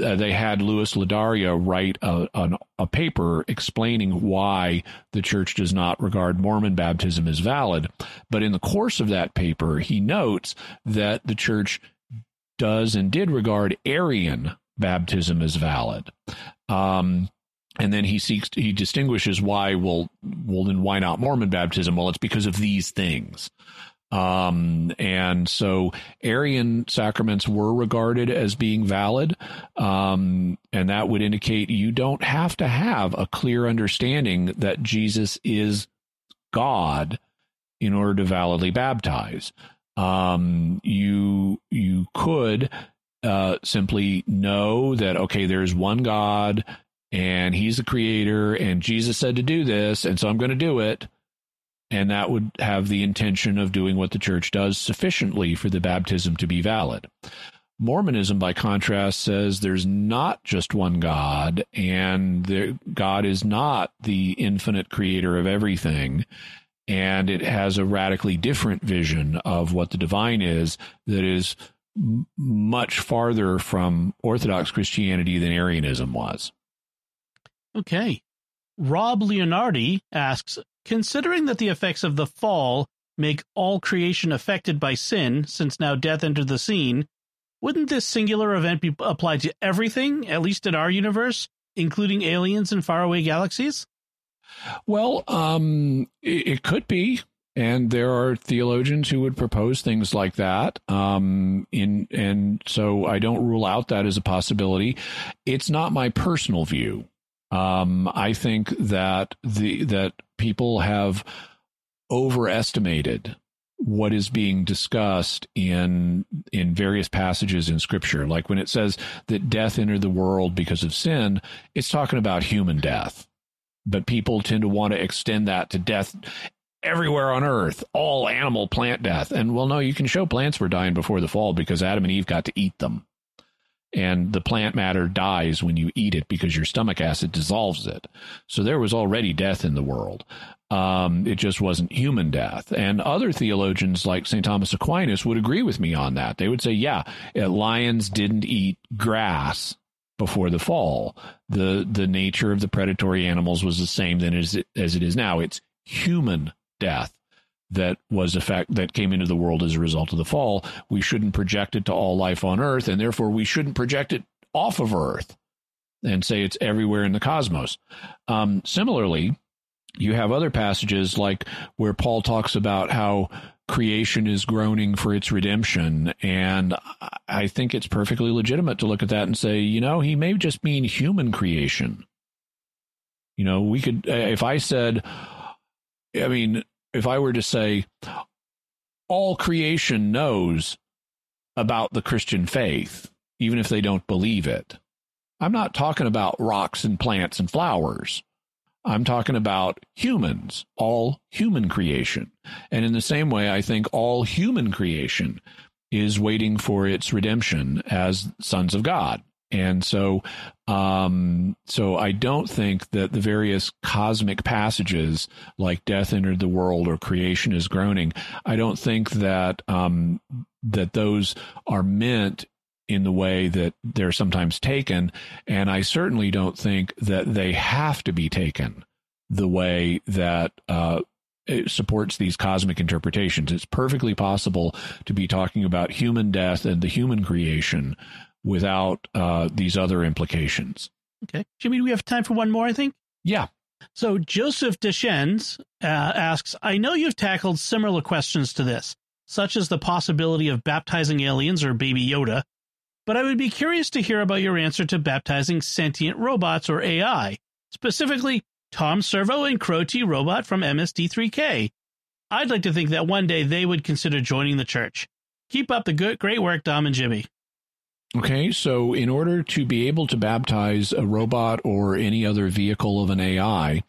uh, they had Louis Ladaria write a, a, a, paper explaining why the church does not regard Mormon baptism as valid. But in the course of that paper, he notes that the church does and did regard Arian baptism as valid. Um, and then he seeks he distinguishes why well well then why not Mormon baptism? Well, it's because of these things. Um, and so Arian sacraments were regarded as being valid. Um, and that would indicate you don't have to have a clear understanding that Jesus is God in order to validly baptize. Um, you, you could, uh, simply know that, okay, there's one God and he's the creator and Jesus said to do this and so I'm going to do it and that would have the intention of doing what the church does sufficiently for the baptism to be valid. Mormonism, by contrast, says there's not just one God, and there, God is not the infinite creator of everything. And it has a radically different vision of what the divine is that is much farther from Orthodox Christianity than Arianism was. Okay. Rob Leonardi asks Considering that the effects of the fall make all creation affected by sin, since now death entered the scene, wouldn't this singular event be applied to everything, at least in our universe, including aliens and faraway galaxies? Well, um, it, could be and there are theologians who would propose things like that um, in and so i don't rule out that as a possibility it's not my personal view um, I think that the that people have overestimated what is being discussed in in various passages in scripture like when it says that death entered the world because of sin it's talking about human death but people tend to want to extend that to death everywhere on earth, all animal plant death. And well, no, you can show plants were dying before the fall because Adam and Eve got to eat them. And the plant matter dies when you eat it because your stomach acid dissolves it. So there was already death in the world. Um, it just wasn't human death. And other theologians like St. Thomas Aquinas would agree with me on that. They would say, yeah, lions didn't eat grass before the fall. The the nature of the predatory animals was the same then as it, as it is now. It's human death that was a fact that came into the world as a result of the fall. We shouldn't project it to all life on Earth, and therefore we shouldn't project it off of Earth and say it's everywhere in the cosmos. Um, similarly, you have other passages like where Paul talks about how creation is groaning for its redemption. And I think it's perfectly legitimate to look at that and say, you know, he may just mean human creation. You know, we could, if I said, I mean, if I were to say, all creation knows about the Christian faith, even if they don't believe it, I'm not talking about rocks and plants and flowers. I'm talking about humans, all human creation. And in the same way, I think all human creation is waiting for its redemption as sons of God. And so, um, so I don't think that the various cosmic passages like death entered the world or creation is groaning, I don't think that, um, that those are meant in the way that they're sometimes taken. And I certainly don't think that they have to be taken the way that uh, supports these cosmic interpretations. It's perfectly possible to be talking about human death and the human creation without uh, these other implications. Okay. Jimmy, do we have time for one more, I think? Yeah. So Joseph Deschens uh, asks I know you've tackled similar questions to this, such as the possibility of baptizing aliens or Baby Yoda, but I would be curious to hear about your answer to baptizing sentient robots or AI, specifically Tom Servo and Crow T Robot from MST3K. I'd like to think that one day they would consider joining the church. Keep up the good, great work, Dom and Jimmy. Okay, so in order to be able to baptize a robot or any other vehicle of an AI,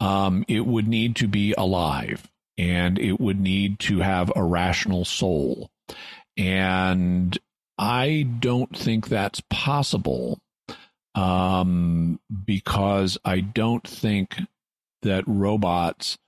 um, it would need to be alive and it would need to have a rational soul. And I don't think that's possible um, because I don't think that robots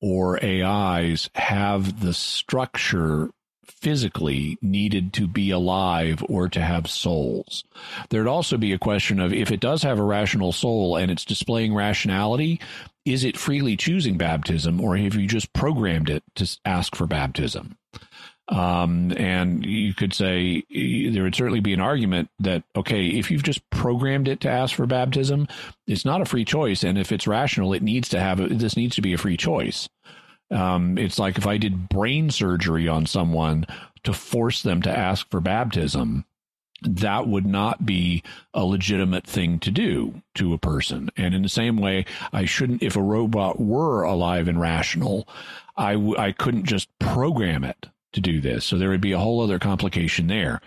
or AIs have the structure physically needed to be alive or to have souls. There'd also be a question of if it does have a rational soul and it's displaying rationality, is it freely choosing baptism or have you just programmed it to ask for baptism? Um, and you could say there would certainly be an argument that, okay, if you've just programmed it to ask for baptism, it's not a free choice. And if it's rational, it needs to have, a, this needs to be a free choice. Um, it's like if I did brain surgery on someone to force them to ask for baptism, that would not be a legitimate thing to do to a person. And in the same way, I shouldn't, if a robot were alive and rational, I w- I couldn't just program it to do this. So there would be a whole other complication there.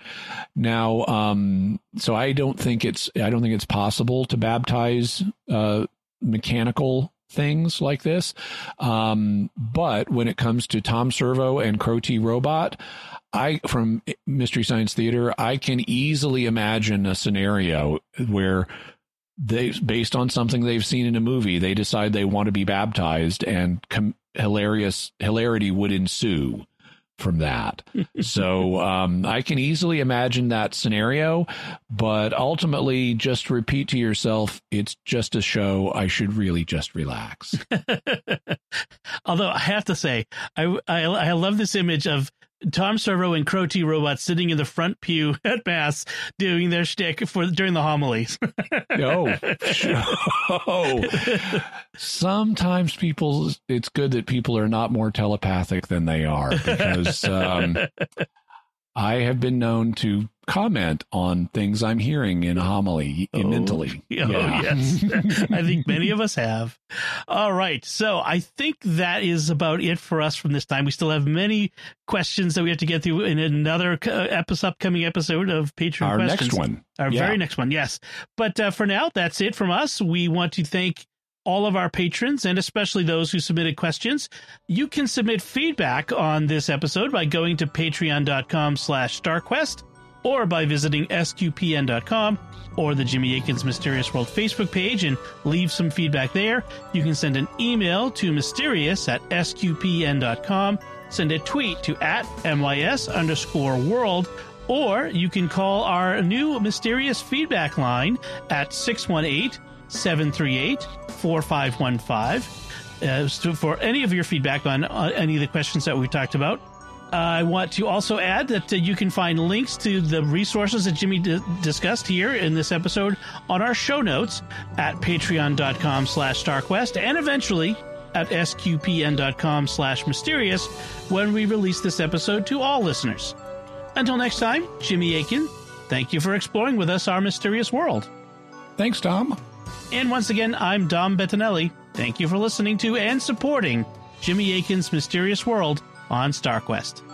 Now, um, so I don't think it's, I don't think it's possible to baptize, uh, mechanical things like this. Um, but when it comes to Tom Servo and Crow T Robot, I from Mystery Science Theater, I can easily imagine a scenario where they, based on something they've seen in a movie, they decide they want to be baptized, and com- hilarious hilarity would ensue from that. so um, I can easily imagine that scenario, but ultimately, just repeat to yourself, it's just a show. I should really just relax. Although I have to say, I, I, I love this image of Tom Servo and Crow T Robot sitting in the front pew at Mass doing their shtick for during the homilies. oh, oh, sometimes people, it's good that people are not more telepathic than they are because um, I have been known to comment on things I'm hearing in a homily oh, mentally. Oh, yeah. yes. I think many of us have. All right. So I think that is about it for us from this time. We still have many questions that we have to get through in another episode, upcoming episode of Patreon Our questions. next one. Our yeah. very next one. Yes. But uh, for now, that's it from us. We want to thank all of our patrons and especially those who submitted questions. You can submit feedback on this episode by going to patreon.com slash starquest or by visiting sqpn.com or the Jimmy Akins Mysterious World Facebook page and leave some feedback there. You can send an email to mysterious at sqpn.com, send a tweet to at mys underscore world, or you can call our new mysterious feedback line at 618 738 4515. Uh, for any of your feedback on uh, any of the questions that we talked about, I want to also add that uh, you can find links to the resources that Jimmy d- discussed here in this episode on our show notes at patreon.com slash starquest and eventually at sqpn.com slash mysterious when we release this episode to all listeners. Until next time, Jimmy Akin, thank you for exploring with us our mysterious world. Thanks, Dom. And once again, I'm Dom Bettinelli. Thank you for listening to and supporting Jimmy Akin's Mysterious World on StarQuest.